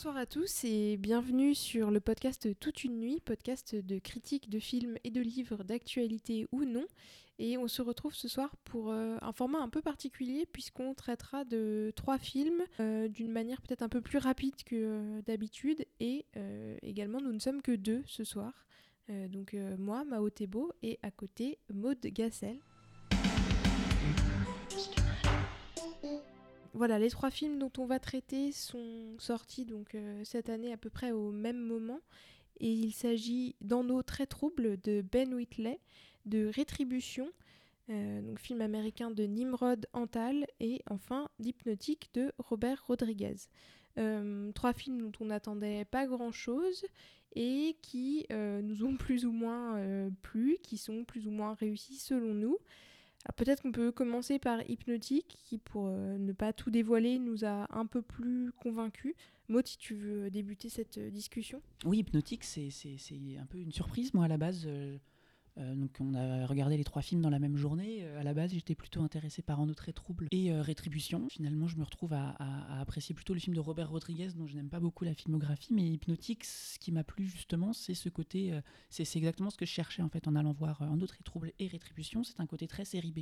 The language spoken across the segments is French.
Bonsoir à tous et bienvenue sur le podcast Toute une nuit, podcast de critique de films et de livres d'actualité ou non. Et on se retrouve ce soir pour euh, un format un peu particulier puisqu'on traitera de trois films euh, d'une manière peut-être un peu plus rapide que euh, d'habitude. Et également, nous ne sommes que deux ce soir. donc moi, Mao Tebo, et à côté, Maude Gassel. Voilà, les trois films dont on va traiter sont sortis donc euh, cette année à peu près au même moment. Et il s'agit nos très troubles de Ben Whitley, de Rétribution, euh, donc film américain de Nimrod Antal, et enfin d'Hypnotique de Robert Rodriguez. Euh, trois films dont on n'attendait pas grand chose et qui nous ont plus ou moins plu, qui sont plus ou moins réussis selon nous peut-être qu'on peut commencer par Hypnotique, qui pour euh, ne pas tout dévoiler nous a un peu plus convaincus. Maud, si tu veux débuter cette euh, discussion. Oui, Hypnotique, c'est un peu une surprise. Moi, à la base, euh, donc on a regardé les trois films dans la même journée. Euh, à la base, j'étais plutôt intéressé par Un autre et trouble et euh, Rétribution. Finalement, je me retrouve à, apprécier plutôt le film de Robert Rodriguez, dont je n'aime pas beaucoup la filmographie, mais Hypnotique, ce qui m'a plu justement, c'est ce côté, c'est exactement ce que je cherchais en fait en allant voir Un autre et trouble et Rétribution. C'est un côté très série B.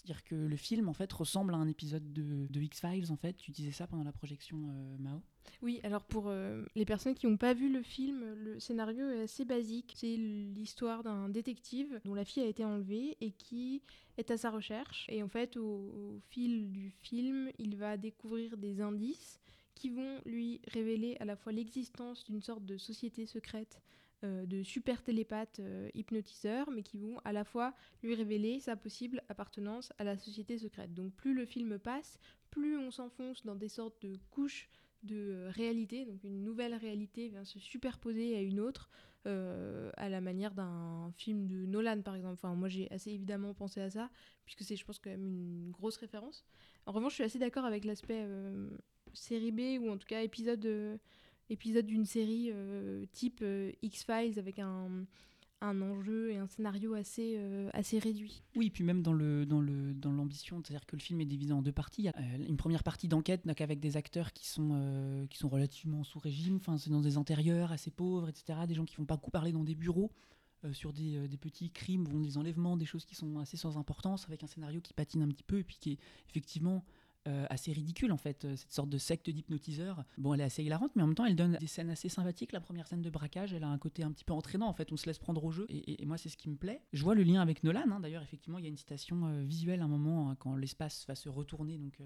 C'est-à-dire que le film, en fait, ressemble à un épisode de, X-Files, en fait. Tu disais ça pendant la projection, euh, Mao Oui, alors pour euh, les personnes qui n'ont pas vu le film, le scénario est assez basique. C'est l'histoire d'un détective dont la fille a été enlevée et qui est à sa recherche. Et en fait, au fil du film, il va découvrir des indices qui vont lui révéler à la fois l'existence d'une sorte de société secrète euh, de super télépathes euh, hypnotiseurs, mais qui vont à la fois lui révéler sa possible appartenance à la société secrète. Donc plus le film passe, plus on s'enfonce dans des sortes de couches de euh, réalité, donc une nouvelle réalité vient se superposer à une autre, à la manière d'un film de Nolan par exemple. Enfin, moi j'ai assez évidemment pensé à ça, puisque c'est je pense quand même une grosse référence. En revanche, je suis assez d'accord avec l'aspect série B, ou en tout cas épisode épisode d'une série euh, type euh, X-Files avec un, un, enjeu et un scénario assez, euh, assez réduit. Oui, puis même dans le dans le dans l'ambition, c'est-à-dire que le film est divisé en deux parties. Il y a une première partie d'enquête donc avec des acteurs qui sont qui sont relativement sous régime. Enfin, c'est dans des intérieurs assez pauvres, etc. Des gens qui font pas beaucoup parler dans des bureaux. sur des, des, petits crimes, des enlèvements, des choses qui sont assez sans importance, avec un scénario qui patine un petit peu et puis qui est effectivement euh, assez ridicule en fait, euh, cette sorte de secte d'hypnotiseurs. Bon, elle est assez hilarante, mais en même temps, elle donne des scènes assez sympathiques. La première scène de braquage, elle a un côté un petit peu entraînant en fait, on se laisse prendre au jeu, et, moi, c'est ce qui me plaît. Je vois le lien avec Nolan, hein. d'ailleurs, effectivement, il y a une citation euh, visuelle à un moment, hein, quand l'espace va se retourner, donc.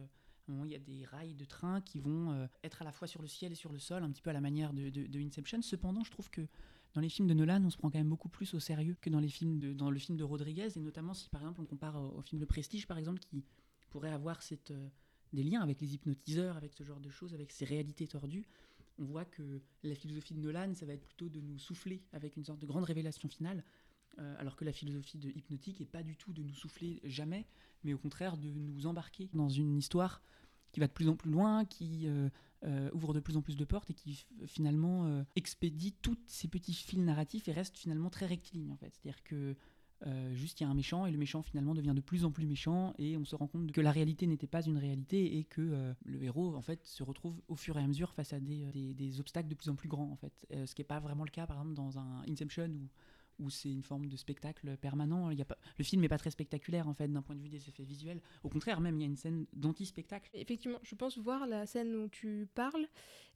Moment, il y a des rails de train qui vont être à la fois sur le ciel et sur le sol, un petit peu à la manière de, de, Inception. Cependant, je trouve que dans les films de Nolan, on se prend quand même beaucoup plus au sérieux que dans, les films de, dans le film de Rodriguez, et notamment si par exemple on compare au film Le Prestige, par exemple, qui pourrait avoir cette, des liens avec les hypnotiseurs, avec ce genre de choses, avec ces réalités tordues, on voit que la philosophie de Nolan, ça va être plutôt de nous souffler avec une sorte de grande révélation finale, euh, alors que la philosophie de hypnotique est pas du tout de nous souffler jamais, mais au contraire de nous embarquer dans une histoire qui va de plus en plus loin, qui euh, euh, ouvre de plus en plus de portes et qui finalement expédie tous ces petits fils narratifs et reste finalement très rectiligne en fait. C'est-à-dire que euh, juste il y a un méchant et le méchant finalement devient de plus en plus méchant et on se rend compte que la réalité n'était pas une réalité et que euh, le héros en fait se retrouve au fur et à mesure face à des, des, obstacles de plus en plus grands en fait. Euh, ce qui n'est pas vraiment le cas par exemple dans un Inception où où c'est une forme de spectacle permanent. Il y a pas... Le film n'est pas très spectaculaire en fait d'un point de vue des effets visuels. Au contraire, même il y a une scène d'anti-spectacle. Effectivement, je pense voir la scène dont tu parles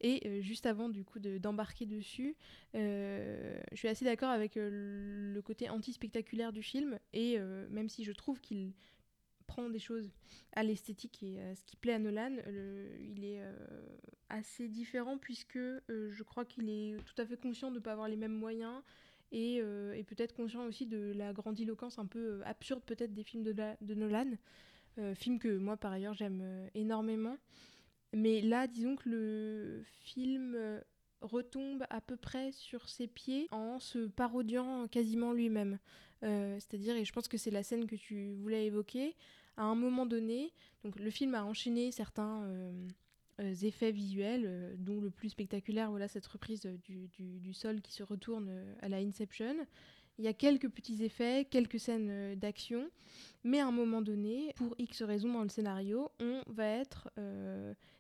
et euh, juste avant du coup d'embarquer dessus, euh, je suis assez d'accord avec euh, le côté anti-spectaculaire du film et même si je trouve qu'il prend des choses à l'esthétique et à ce qui plaît à Nolan, il est assez différent puisque je crois qu'il est tout à fait conscient de ne pas avoir les mêmes moyens euh, et, peut-être conscient aussi de la grandiloquence un peu euh, absurde peut-être des films de, Nolan, euh, film que moi par ailleurs j'aime énormément. Mais là, disons que le film retombe à peu près sur ses pieds en se parodiant quasiment lui-même. C'est-à-dire, et je pense que c'est la scène que tu voulais évoquer, à un moment donné, donc le film a enchaîné certains euh, effets visuels, euh, dont le plus spectaculaire, voilà cette reprise du, du, sol qui se retourne euh, à la Inception. Il y a quelques petits effets, quelques scènes d'action, mais à un moment donné, pour X raisons dans le scénario, on va être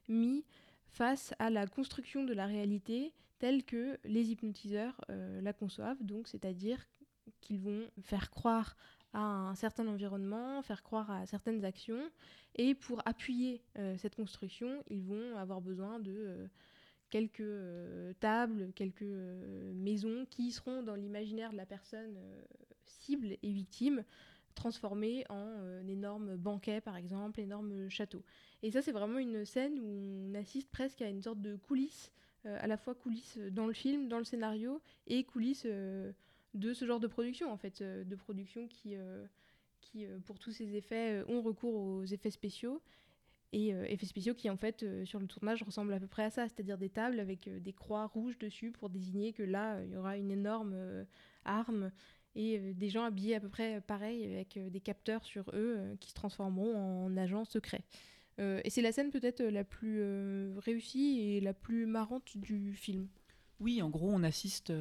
mis face à la construction de la réalité telle que les hypnotiseurs la conçoivent, donc c'est-à-dire qu'ils vont faire croire à un certain environnement, faire croire à certaines actions, et pour appuyer cette construction, ils vont avoir besoin de quelques euh, tables, quelques euh, maisons qui seront dans l'imaginaire de la personne euh, cible et victime transformées en énorme banquet par exemple, énorme château. Et ça c'est vraiment une scène où on assiste presque à une sorte de coulisses, à la fois coulisses dans le film, dans le scénario, et coulisses de ce genre de production en fait, de production qui, qui pour tous ces effets ont recours aux effets spéciaux et euh, effets spéciaux qui en fait euh, sur le tournage ressemblent à peu près à ça, c'est-à-dire des tables avec euh, des croix rouges dessus pour désigner que là il y aura une énorme arme et des gens habillés à peu près pareil avec des capteurs sur eux qui se transformeront en agents secrets. et c'est la scène peut-être la plus réussie et la plus marrante du film. Oui, en gros on assiste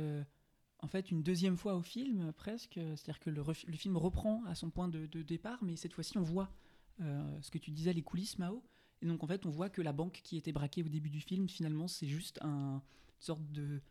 en fait une deuxième fois au film presque, c'est-à-dire que le, film reprend à son point de, départ, mais cette fois-ci on voit euh, ce que tu disais, les coulisses Mao. Et donc en fait, on voit que la banque qui était braquée au début du film, finalement, c'est juste un, une sorte de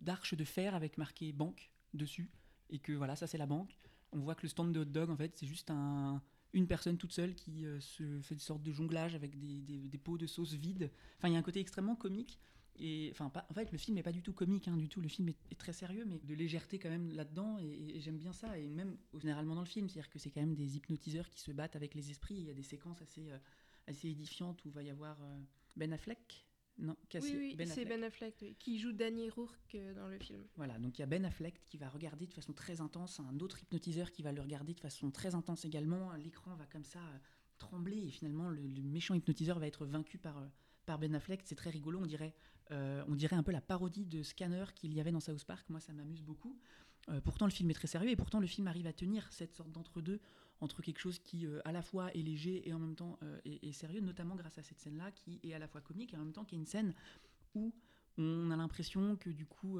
d'arche de, fer avec marqué banque dessus. Et que voilà, ça c'est la banque. On voit que le stand de hot dog, en fait, c'est juste un, une personne toute seule qui euh, se fait une sorte de jonglage avec des, des, pots de sauce vides. Enfin, il y a un côté extrêmement comique. Et enfin, en fait, le film n'est pas du tout comique, hein, du tout. Le film est, très sérieux, mais de légèreté quand même là-dedans. Et, j'aime bien ça. Et même généralement dans le film, c'est-à-dire que c'est quand même des hypnotiseurs qui se battent avec les esprits. Il y a des séquences assez, euh, assez édifiantes où il va y avoir euh, Ben Affleck. Non, oui, oui ben c'est Ben Affleck qui joue Danny Rourke euh, dans le film. Voilà, donc il y a Ben Affleck qui va regarder de façon très intense, un autre hypnotiseur qui va le regarder de façon très intense également. L'écran va comme ça trembler et finalement le, le, méchant hypnotiseur va être vaincu par, par Ben Affleck. C'est très rigolo, on dirait euh, on dirait un peu la parodie de Scanner qu'il y avait dans South Park. Moi, ça m'amuse beaucoup. Euh, pourtant, le film est très sérieux et pourtant, le film arrive à tenir cette sorte d'entre-deux entre quelque chose qui, euh, à la fois, est léger et en même temps est, sérieux, notamment grâce à cette scène-là qui est à la fois comique et en même temps qui est une scène où on a l'impression que du coup,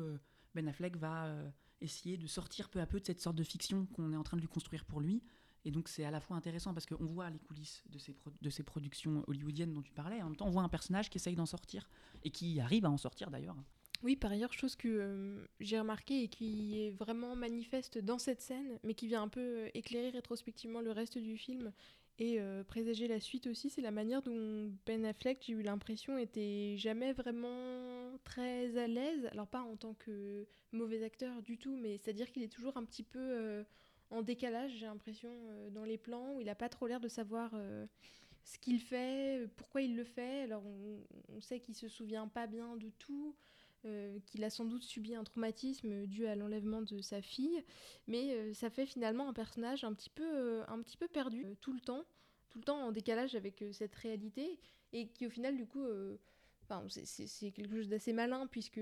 Ben Affleck va essayer de sortir peu à peu de cette sorte de fiction qu'on est en train de lui construire pour lui. Et donc c'est à la fois intéressant parce qu'on voit les coulisses de ces, productions hollywoodiennes dont tu parlais, et en même temps on voit un personnage qui essaye d'en sortir, et qui arrive à en sortir d'ailleurs. Oui, par ailleurs, chose que euh, j'ai remarqué et qui est vraiment manifeste dans cette scène, mais qui vient un peu euh, éclairer rétrospectivement le reste du film et euh, présager la suite aussi, c'est la manière dont Ben Affleck, j'ai eu l'impression, était jamais vraiment très à l'aise. Alors pas en tant que mauvais acteur du tout, mais c'est-à-dire qu'il est toujours un petit peu en décalage, j'ai l'impression, euh, dans les plans, où il n'a pas trop l'air de savoir euh, ce qu'il fait, pourquoi il le fait. Alors on, sait qu'il se souvient pas bien de tout, euh, qu'il a sans doute subi un traumatisme dû à l'enlèvement de sa fille, mais ça fait finalement un personnage un petit peu, un petit peu perdu tout le temps, tout le temps en décalage avec cette réalité, et qui au final du coup... C'est quelque chose d'assez malin puisque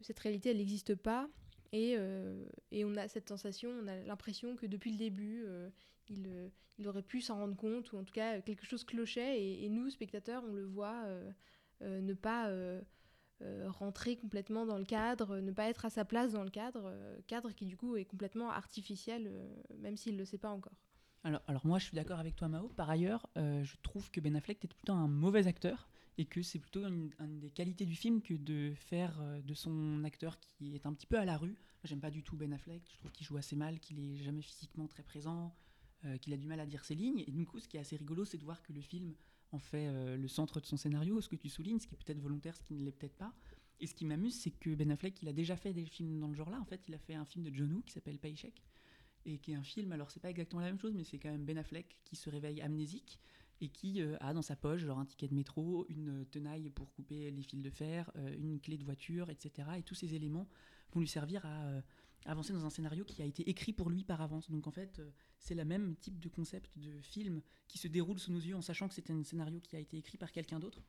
cette réalité elle n'existe pas et, euh, et, on a cette sensation, on a l'impression que depuis le début, euh, il, euh, il, aurait pu s'en rendre compte, ou en tout cas quelque chose clochait, et, nous, spectateurs, on le voit ne pas rentrer complètement dans le cadre, ne pas être à sa place dans le cadre, cadre qui du coup est complètement artificiel, même s'il ne le sait pas encore. Alors, alors moi, je suis d'accord avec toi, Mao. Par ailleurs, je trouve que Ben Affleck est plutôt un mauvais acteur et que c'est plutôt une, des qualités du film que de faire euh, de son acteur qui est un petit peu à la rue. J'aime pas du tout Ben Affleck, je trouve qu'il joue assez mal, qu'il est jamais physiquement très présent, euh, qu'il a du mal à dire ses lignes. Et du coup, ce qui est assez rigolo, c'est de voir que le film en fait euh, le centre de son scénario, ce que tu soulignes, ce qui est peut-être volontaire, ce qui ne l'est peut-être pas. Et ce qui m'amuse, c'est que Ben Affleck, il a déjà fait des films dans le genre-là. En fait, il a fait un film de John Woo qui s'appelle Paycheck, et qui est un film, alors c'est pas exactement la même chose, mais c'est quand même Ben Affleck qui se réveille amnésique et qui euh, a dans sa poche genre un ticket de métro, une tenaille pour couper les fils de fer, euh, une clé de voiture, etc. Et tous ces éléments vont lui servir à euh, avancer dans un scénario qui a été écrit pour lui par avance. Donc en fait, c'est le même type de concept de film qui se déroule sous nos yeux en sachant que c'est un scénario qui a été écrit par quelqu'un d'autre.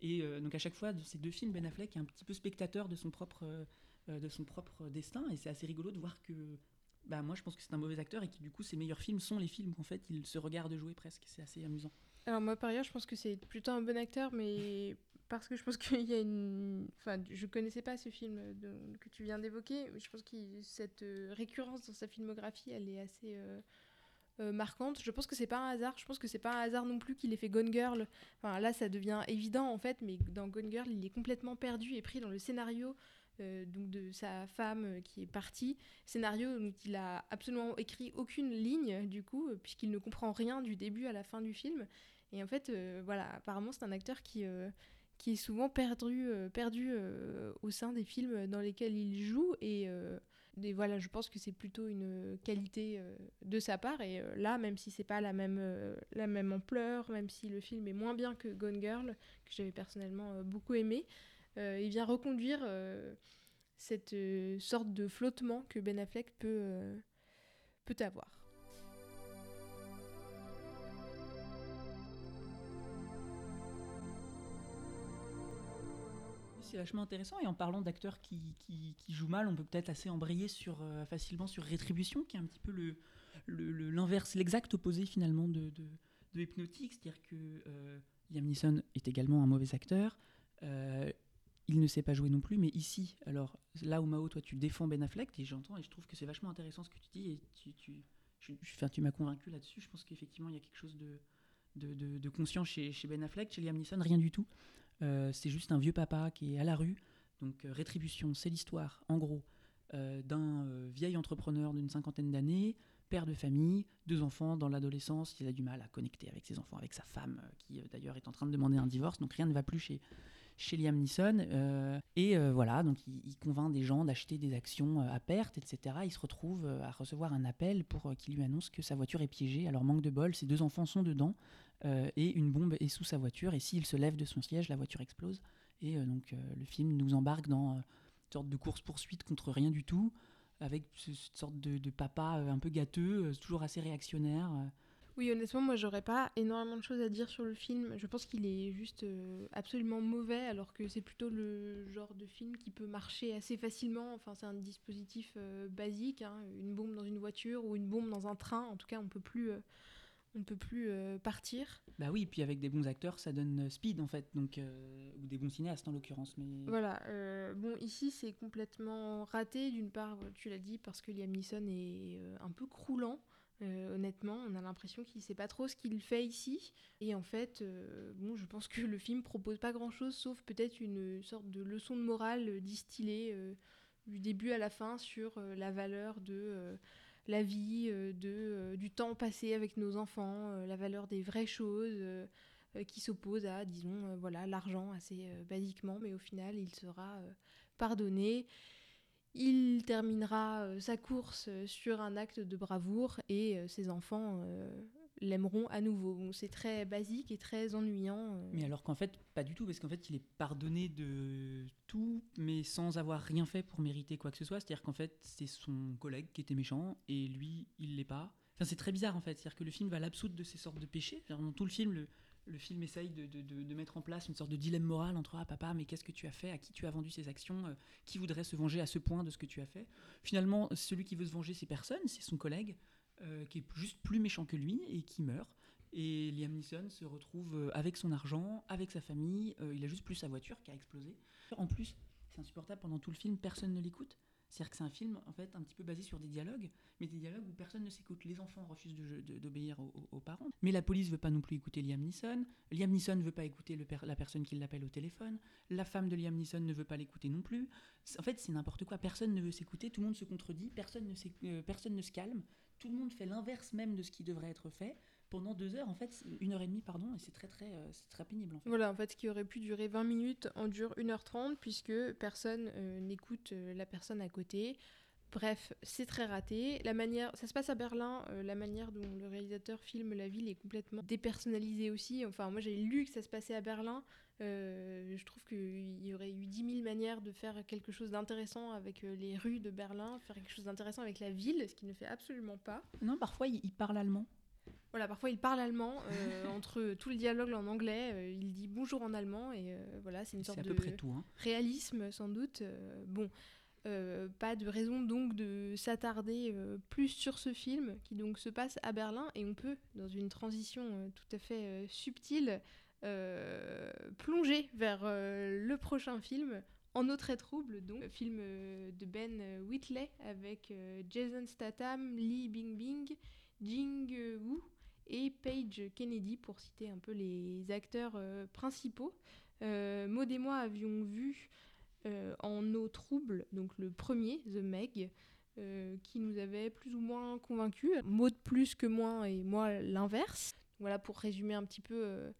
Et donc à chaque fois de ces deux films, Ben Affleck est un petit peu spectateur de son propre, de son propre destin. Et c'est assez rigolo de voir que bah moi je pense que c'est un mauvais acteur et que du coup ses meilleurs films sont les films qu'en fait il se regarde jouer presque. C'est assez amusant. Alors moi par ailleurs je pense que c'est plutôt un bon acteur mais parce que je pense qu'il y a une... Enfin je connaissais pas ce film que tu viens d'évoquer. Je pense que cette euh, récurrence dans sa filmographie elle est assez... Euh, marquante. Je pense que c'est pas un hasard. Je pense que c'est pas un hasard non plus qu'il ait fait Gone Girl. Enfin, là, ça devient évident en fait, mais dans Gone Girl, il est complètement perdu et pris dans le scénario donc de sa femme qui est partie. Scénario dont il a absolument écrit aucune ligne du coup, puisqu'il ne comprend rien du début à la fin du film. Et en fait, voilà, apparemment, c'est un acteur qui qui est souvent perdu, perdu au sein des films dans lesquels il joue et voilà, je pense que c'est plutôt une qualité euh, de sa part. Et euh, là, même si c'est pas la même, euh, la même ampleur, même si le film est moins bien que Gone Girl, que j'avais personnellement beaucoup aimé, il vient reconduire cette sorte de flottement que Ben Affleck peut, peut avoir. c'est vachement intéressant. Et en parlant d'acteurs qui, qui, jouent mal, on peut peut-être assez embrayer sur, euh, facilement sur Rétribution, qui est un petit peu le, l'inverse, l'exact opposé finalement de, de, Hypnotique. C'est-à-dire que euh, Liam est également un mauvais acteur. Euh, il ne sait pas jouer non plus, mais ici, alors là où Mao, toi tu défends Ben Affleck, et j'entends, et je trouve que c'est vachement intéressant ce que tu dis, et tu, tu, tu m'as convaincu là-dessus. Je pense qu'effectivement, il y a quelque chose de, de, de, conscient chez, chez, Ben Affleck, chez Liam Neeson, rien du tout. Euh, c'est juste un vieux papa qui est à la rue. Donc euh, Rétribution, c'est l'histoire, en gros, euh, d'un vieil entrepreneur d'une cinquantaine d'années, père de famille, deux enfants dans l'adolescence. Il a du mal à connecter avec ses enfants, avec sa femme, qui d'ailleurs est en train de demander un divorce. Donc rien ne va plus chez, chez Liam Neeson. et voilà, donc il, convainc des gens d'acheter des actions à perte, etc. Il se retrouve à recevoir un appel pour qu'il lui annonce que sa voiture est piégée. Alors manque de bol, ses deux enfants sont dedans. Euh, et une bombe est sous sa voiture. Et s'il se lève de son siège, la voiture explose. Et euh, donc euh, le film nous embarque dans une sorte de course-poursuite contre rien du tout, avec cette sorte de, papa un peu gâteux, toujours assez réactionnaire. Oui, honnêtement, moi, j'aurais pas énormément de choses à dire sur le film. Je pense qu'il est juste absolument mauvais, alors que c'est plutôt le genre de film qui peut marcher assez facilement. Enfin, c'est un dispositif basique, hein. une bombe dans une voiture ou une bombe dans un train. En tout cas, on peut plus on ne peut plus euh, partir. Bah oui, puis avec des bons acteurs, ça donne euh, speed en fait, donc euh, ou des bons cinéastes en l'occurrence. Mais voilà. bon, ici c'est complètement raté. D'une part, tu l'as dit, parce que Liam Neeson est un peu croulant. Honnêtement, on a l'impression qu'il sait pas trop ce qu'il fait ici. Et en fait, bon, je pense que le film propose pas grand chose, sauf peut-être une sorte de leçon de morale distillée du début à la fin sur la valeur de la vie, euh, euh, du temps passé avec nos enfants, euh, la valeur des vraies choses qui s'opposent à, disons, voilà, l'argent assez basiquement, mais au final, il sera pardonné. Il terminera sa course sur un acte de bravoure et ses enfants l'aimeront à nouveau. c'est très basique et très ennuyant. Euh. Mais alors qu'en fait, pas du tout, parce qu'en fait, il est pardonné de tout, mais sans avoir rien fait pour mériter quoi que ce soit. C'est-à-dire qu'en fait, c'est son collègue qui était méchant, et lui, il l'est pas. Enfin, c'est très bizarre, en fait. C'est-à-dire que le film va l'absoudre de ces sortes de péchés. Dans tout le film, le, film essaye de, mettre en place une sorte de dilemme moral entre Ah, papa, mais qu'est-ce que tu as fait? À qui tu as vendu ces actions? Euh, Qui voudrait se venger à ce point de ce que tu as fait? Finalement, celui qui veut se venger, c'est personne, c'est son collègue. Euh, qui est juste plus méchant que lui et qui meurt. Et Liam Neeson se retrouve euh, avec son argent, avec sa famille. Il a juste plus sa voiture qui a explosé. En plus, c'est insupportable pendant tout le film, personne ne l'écoute. C'est-à-dire que c'est un film en fait un petit peu basé sur des dialogues, mais des dialogues où personne ne s'écoute. Les enfants refusent d'obéir aux, parents, mais la police veut pas non plus écouter Liam Neeson. Liam Neeson ne veut pas écouter la personne qui l'appelle au téléphone. La femme de Liam Neeson ne veut pas l'écouter non plus. En fait, c'est n'importe quoi. Personne ne veut s'écouter. Tout le monde se contredit. Personne ne, personne ne se calme tout le monde fait l'inverse même de ce qui devrait être fait pendant deux heures, en fait, une heure et demie, pardon, et c'est très, très, euh, très pénible. En fait. Voilà, en fait, ce qui aurait pu durer 20 minutes en dure 1h30, puisque personne euh, n'écoute euh, la personne à côté. Bref, c'est très raté. La manière, ça se passe à Berlin. la manière dont le réalisateur filme la ville est complètement dépersonnalisée aussi. Enfin, moi j'ai lu que ça se passait à Berlin. Euh, je trouve qu'il y aurait eu 10 000 manières de faire quelque chose d'intéressant avec les rues de Berlin, faire quelque chose d'intéressant avec la ville, ce qu'il ne fait absolument pas. Non, parfois il, parle allemand. Voilà, parfois il parle allemand. Euh, entre tout le dialogue en anglais, il dit bonjour en allemand et voilà, c'est une sorte de hein. réalisme sans doute. bon, pas de raison donc de s'attarder plus sur ce film qui donc se passe à Berlin et on peut, dans une transition tout à fait subtile, euh, plonger vers euh, le prochain film en eau très trouble, donc film euh, de Ben Whitley avec Jason Statham, Lee Bing Bing, Jing Woo et Paige Kennedy, pour citer un peu les acteurs principaux. Maud et moi avions vu en eau trouble, donc le premier, The Meg, qui nous avait plus ou moins convaincus. Maud plus que moi et moi l'inverse. Voilà pour résumer un petit peu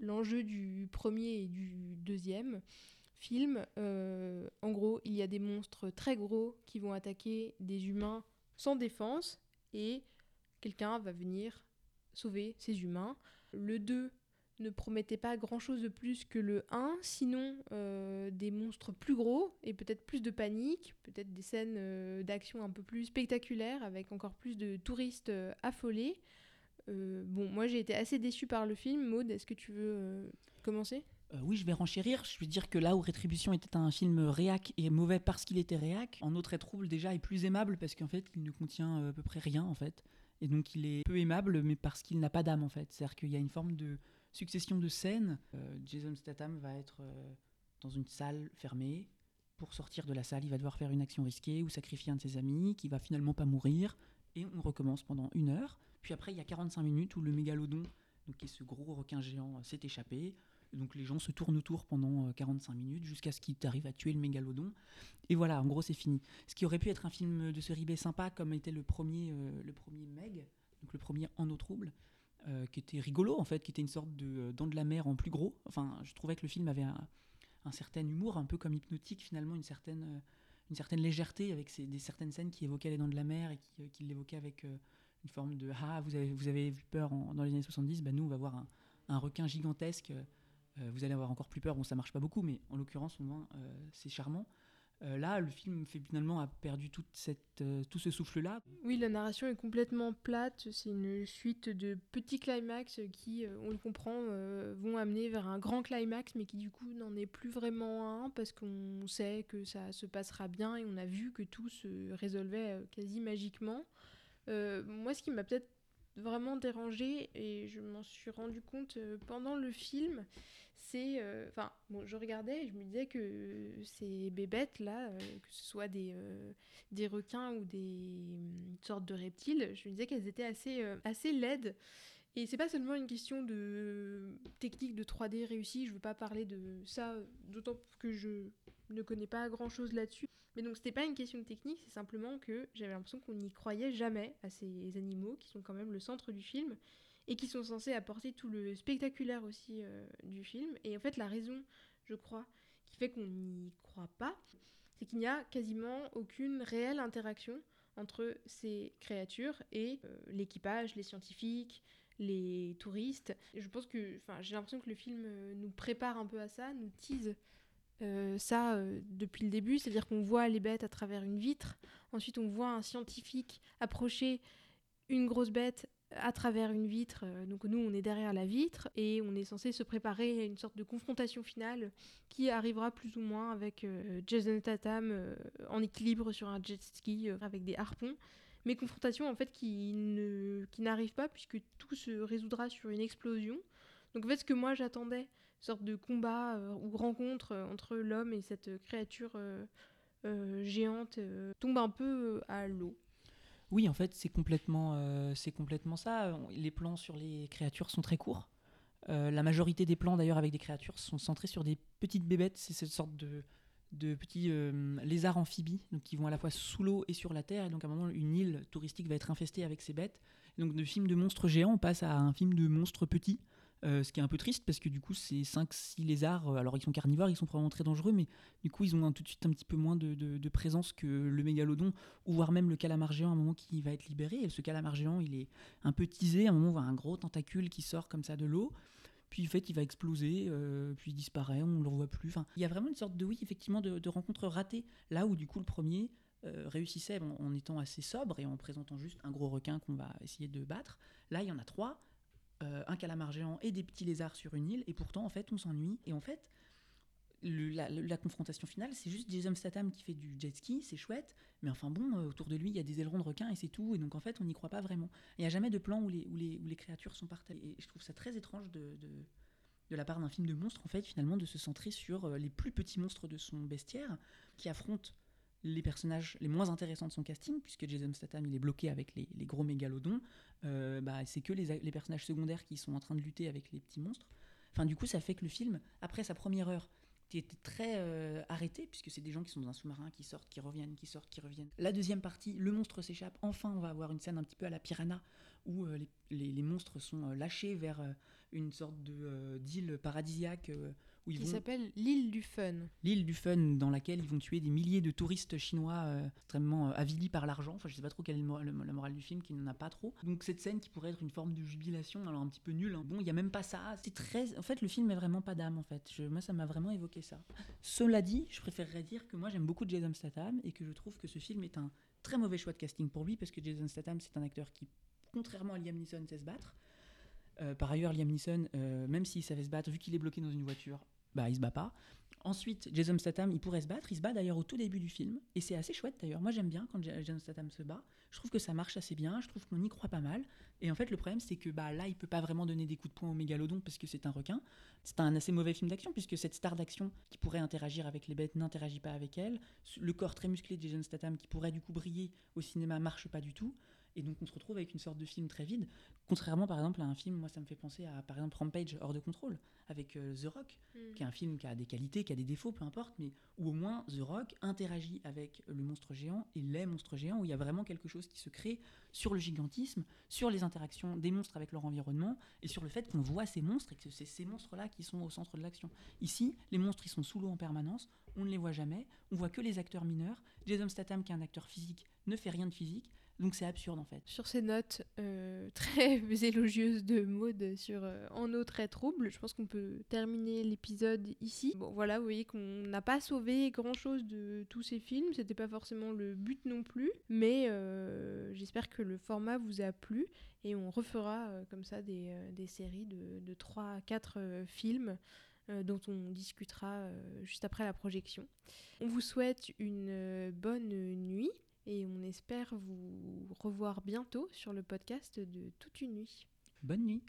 l'enjeu du premier et du deuxième film. Euh, en gros, il y a des monstres très gros qui vont attaquer des humains sans défense et quelqu'un va venir sauver ces humains. Le 2 ne promettait pas grand-chose de plus que le 1, sinon euh, des monstres plus gros et peut-être plus de panique, peut-être des scènes euh, d'action un peu plus spectaculaires avec encore plus de touristes affolés. bon, moi j'ai été assez déçue par le film. Maud, est-ce que tu veux commencer? Euh, oui, je vais renchérir. Je vais dire que là où Rétribution était un film réac et mauvais parce qu'il était réac, En autre trouble déjà est plus aimable parce qu'en fait il ne contient euh, à peu près rien en fait. Et donc il est peu aimable mais parce qu'il n'a pas d'âme en fait. C'est-à-dire qu'il y a une forme de succession de scènes. Euh, Jason Statham va être dans une salle fermée. Pour sortir de la salle, il va devoir faire une action risquée ou sacrifier un de ses amis qui va finalement pas mourir. Et on recommence pendant une heure. Puis après, il y a 45 minutes où le mégalodon, donc qui est ce gros requin géant, s'est échappé. Donc les gens se tournent autour pendant 45 euh, minutes jusqu'à ce qu'ils arrivent à tuer le mégalodon. Et voilà, en gros, c'est fini. Ce qui aurait pu être un film de série B sympa, comme était le premier, euh, le premier Meg, donc le premier En eau trouble, euh, qui était rigolo en fait, qui était une sorte de Dents de la mer en plus gros. Enfin, je trouvais que le film avait un, certain humour, un peu comme hypnotique finalement, une certaine, une certaine légèreté avec des certaines scènes qui évoquaient les Dents de la mer et qui, l'évoquaient avec une forme de ah vous avez vous avez vu peur dans les années 70, bah nous on va voir un, requin gigantesque vous allez avoir encore plus peur. Bon, ça marche pas beaucoup, mais en l'occurrence, au moins, euh, c'est charmant. Euh, là, le film fait finalement a perdu toute cette, tout ce souffle-là. Oui, la narration est complètement plate. C'est une suite de petits climax qui, on le comprend, vont amener vers un grand climax, mais qui du coup n'en est plus vraiment un parce qu'on sait que ça se passera bien et on a vu que tout se résolvait quasi magiquement. moi, ce qui m'a peut-être vraiment dérangé et je m'en suis rendu compte pendant le film, c'est. Euh, enfin, bon, je regardais et je me disais que ces bébêtes là, euh, que ce soit des, euh, des requins ou des sortes de reptiles, je me disais qu'elles étaient assez, assez laides. Et c'est pas seulement une question de technique de 3D réussie, je veux pas parler de ça, d'autant que je ne connais pas grand chose là-dessus. Mais donc c'était pas une question de technique, c'est simplement que j'avais l'impression qu'on n'y croyait jamais à ces animaux qui sont quand même le centre du film et qui sont censés apporter tout le spectaculaire aussi euh, du film. Et en fait, la raison, je crois, qui fait qu'on n'y croit pas, c'est qu'il n'y a quasiment aucune réelle interaction entre ces créatures et euh, l'équipage, les scientifiques, les touristes. je pense que, enfin, j'ai l'impression que le film euh, nous prépare un peu à ça, nous tease ça depuis le début, c'est-à-dire qu'on voit les bêtes à travers une vitre, ensuite on voit un scientifique approcher une grosse bête à travers une vitre. Euh, donc nous, on est derrière la vitre et on est censé se préparer à une sorte de confrontation finale qui arrivera plus ou moins avec euh, Jason Tatum euh, en équilibre sur un jet ski avec des harpons. Mais confrontation en fait qui ne qui n'arrive pas puisque tout se résoudra sur une explosion. Donc en fait, ce que moi j'attendais, sorte de combat ou rencontre entre l'homme et cette créature géante, tombe un peu à l'eau. Oui, en fait, c'est complètement, euh, complètement ça. Les plans sur les créatures sont très courts. Euh, la majorité des plans, d'ailleurs, avec des créatures, sont centrés sur des petites bébêtes. C'est cette sorte de, de petits euh, lézards amphibies, donc qui vont à la fois sous l'eau et sur la terre. Et donc, à un moment, une île touristique va être infestée avec ces bêtes. donc, de film de monstres géants, on passe à un film de monstres petits. Euh, ce qui est un peu triste parce que du coup, ces 5-6 lézards, euh, alors ils sont carnivores, ils sont probablement très dangereux, mais du coup, ils ont tout de suite un petit peu moins de, présence que le mégalodon, ou voire même le calamar géant à un moment qui va être libéré. Et ce calamar géant, il est un peu teasé. À un moment, on voit un gros tentacule qui sort comme ça de l'eau. Puis en fait, il va exploser, euh, puis il disparaît, on ne le revoit plus. Il y a vraiment une sorte de, oui, effectivement, de, de rencontre ratée. Là où du coup, le premier, réussissait en, étant assez sobre et en présentant juste un gros requin qu'on va essayer de battre. Là, il y en a trois. Euh, un calamar géant et des petits lézards sur une île, et pourtant, en fait, on s'ennuie. Et en fait, la, confrontation finale, c'est juste Jason Statham qui fait du jet ski, c'est chouette, mais enfin bon, euh, autour de lui, il y a des ailerons de requin et c'est tout, et donc en fait, on n'y croit pas vraiment. Il n'y a jamais de plan où les, où les, où les créatures sont partagées. Et je trouve ça très étrange de, de, la part d'un film de monstre, en fait, finalement, de se centrer sur euh, les plus petits monstres de son bestiaire, qui affrontent les personnages les moins intéressants de son casting, puisque Jason Statham il est bloqué avec les, les gros mégalodons, euh, bah, c'est que les, les, personnages secondaires qui sont en train de lutter avec les petits monstres. Enfin, du coup, ça fait que le film, après sa première heure, qui était très euh, arrêté, puisque c'est des gens qui sont dans un sous-marin, qui sortent, qui reviennent, qui sortent, qui reviennent. La deuxième partie, le monstre s'échappe. Enfin, on va avoir une scène un petit peu à la piranha, où euh, les, les, monstres sont lâchés vers une sorte de d'île paradisiaque qui s'appelle l'île du Fun. L'île du Fun, dans laquelle ils vont tuer des milliers de touristes chinois euh, extrêmement euh, avilis par l'argent. Enfin, je sais pas trop quelle est le, la morale du film, qui n'en a pas trop. Donc cette scène qui pourrait être une forme de jubilation, alors un petit peu nulle. Hein. Bon, il y a même pas ça. C'est très. En fait, le film est vraiment pas d'âme. En fait, je, moi, ça m'a vraiment évoqué ça. Cela dit, je préférerais dire que moi, j'aime beaucoup Jason Statham et que je trouve que ce film est un très mauvais choix de casting pour lui parce que Jason Statham, c'est un acteur qui, contrairement à Liam Neeson, sait se battre. Euh, par ailleurs, Liam Neeson, euh, même s'il savait se battre, vu qu'il est bloqué dans une voiture, bah, il se bat pas. Ensuite, Jason Statham, il pourrait se battre. Il se bat d'ailleurs au tout début du film. Et c'est assez chouette d'ailleurs. Moi, j'aime bien quand Jason Statham se bat. Je trouve que ça marche assez bien. Je trouve qu'on y croit pas mal. Et en fait, le problème, c'est que bah, là, il peut pas vraiment donner des coups de poing au mégalodon parce que c'est un requin. C'est un assez mauvais film d'action puisque cette star d'action qui pourrait interagir avec les bêtes n'interagit pas avec elle. Le corps très musclé de Jason Statham qui pourrait du coup briller au cinéma marche pas du tout. Et donc on se retrouve avec une sorte de film très vide. Contrairement par exemple à un film, moi ça me fait penser à par exemple Rampage hors de contrôle avec euh, The Rock, mm. qui est un film qui a des qualités, qui a des défauts, peu importe, mais où au moins The Rock interagit avec le monstre géant et les monstres géants, où il y a vraiment quelque chose qui se crée sur le gigantisme, sur les interactions des monstres avec leur environnement et sur le fait qu'on voit ces monstres et que c'est ces monstres-là qui sont au centre de l'action. Ici, les monstres ils sont sous l'eau en permanence, on ne les voit jamais, on voit que les acteurs mineurs. Jason Statham, qui est un acteur physique, ne fait rien de physique. Donc c'est absurde en fait. Sur ces notes euh, très élogieuses de mode sur euh, En eau très trouble, je pense qu'on peut terminer l'épisode ici. Bon voilà, vous voyez qu'on n'a pas sauvé grand chose de tous ces films, c'était pas forcément le but non plus, mais euh, j'espère que le format vous a plu et on refera comme ça des, des, séries de, de 3-4 films. dont on discutera juste après la projection. On vous souhaite une bonne nuit et on espère vous revoir bientôt sur le podcast de Toute une nuit. Bonne nuit.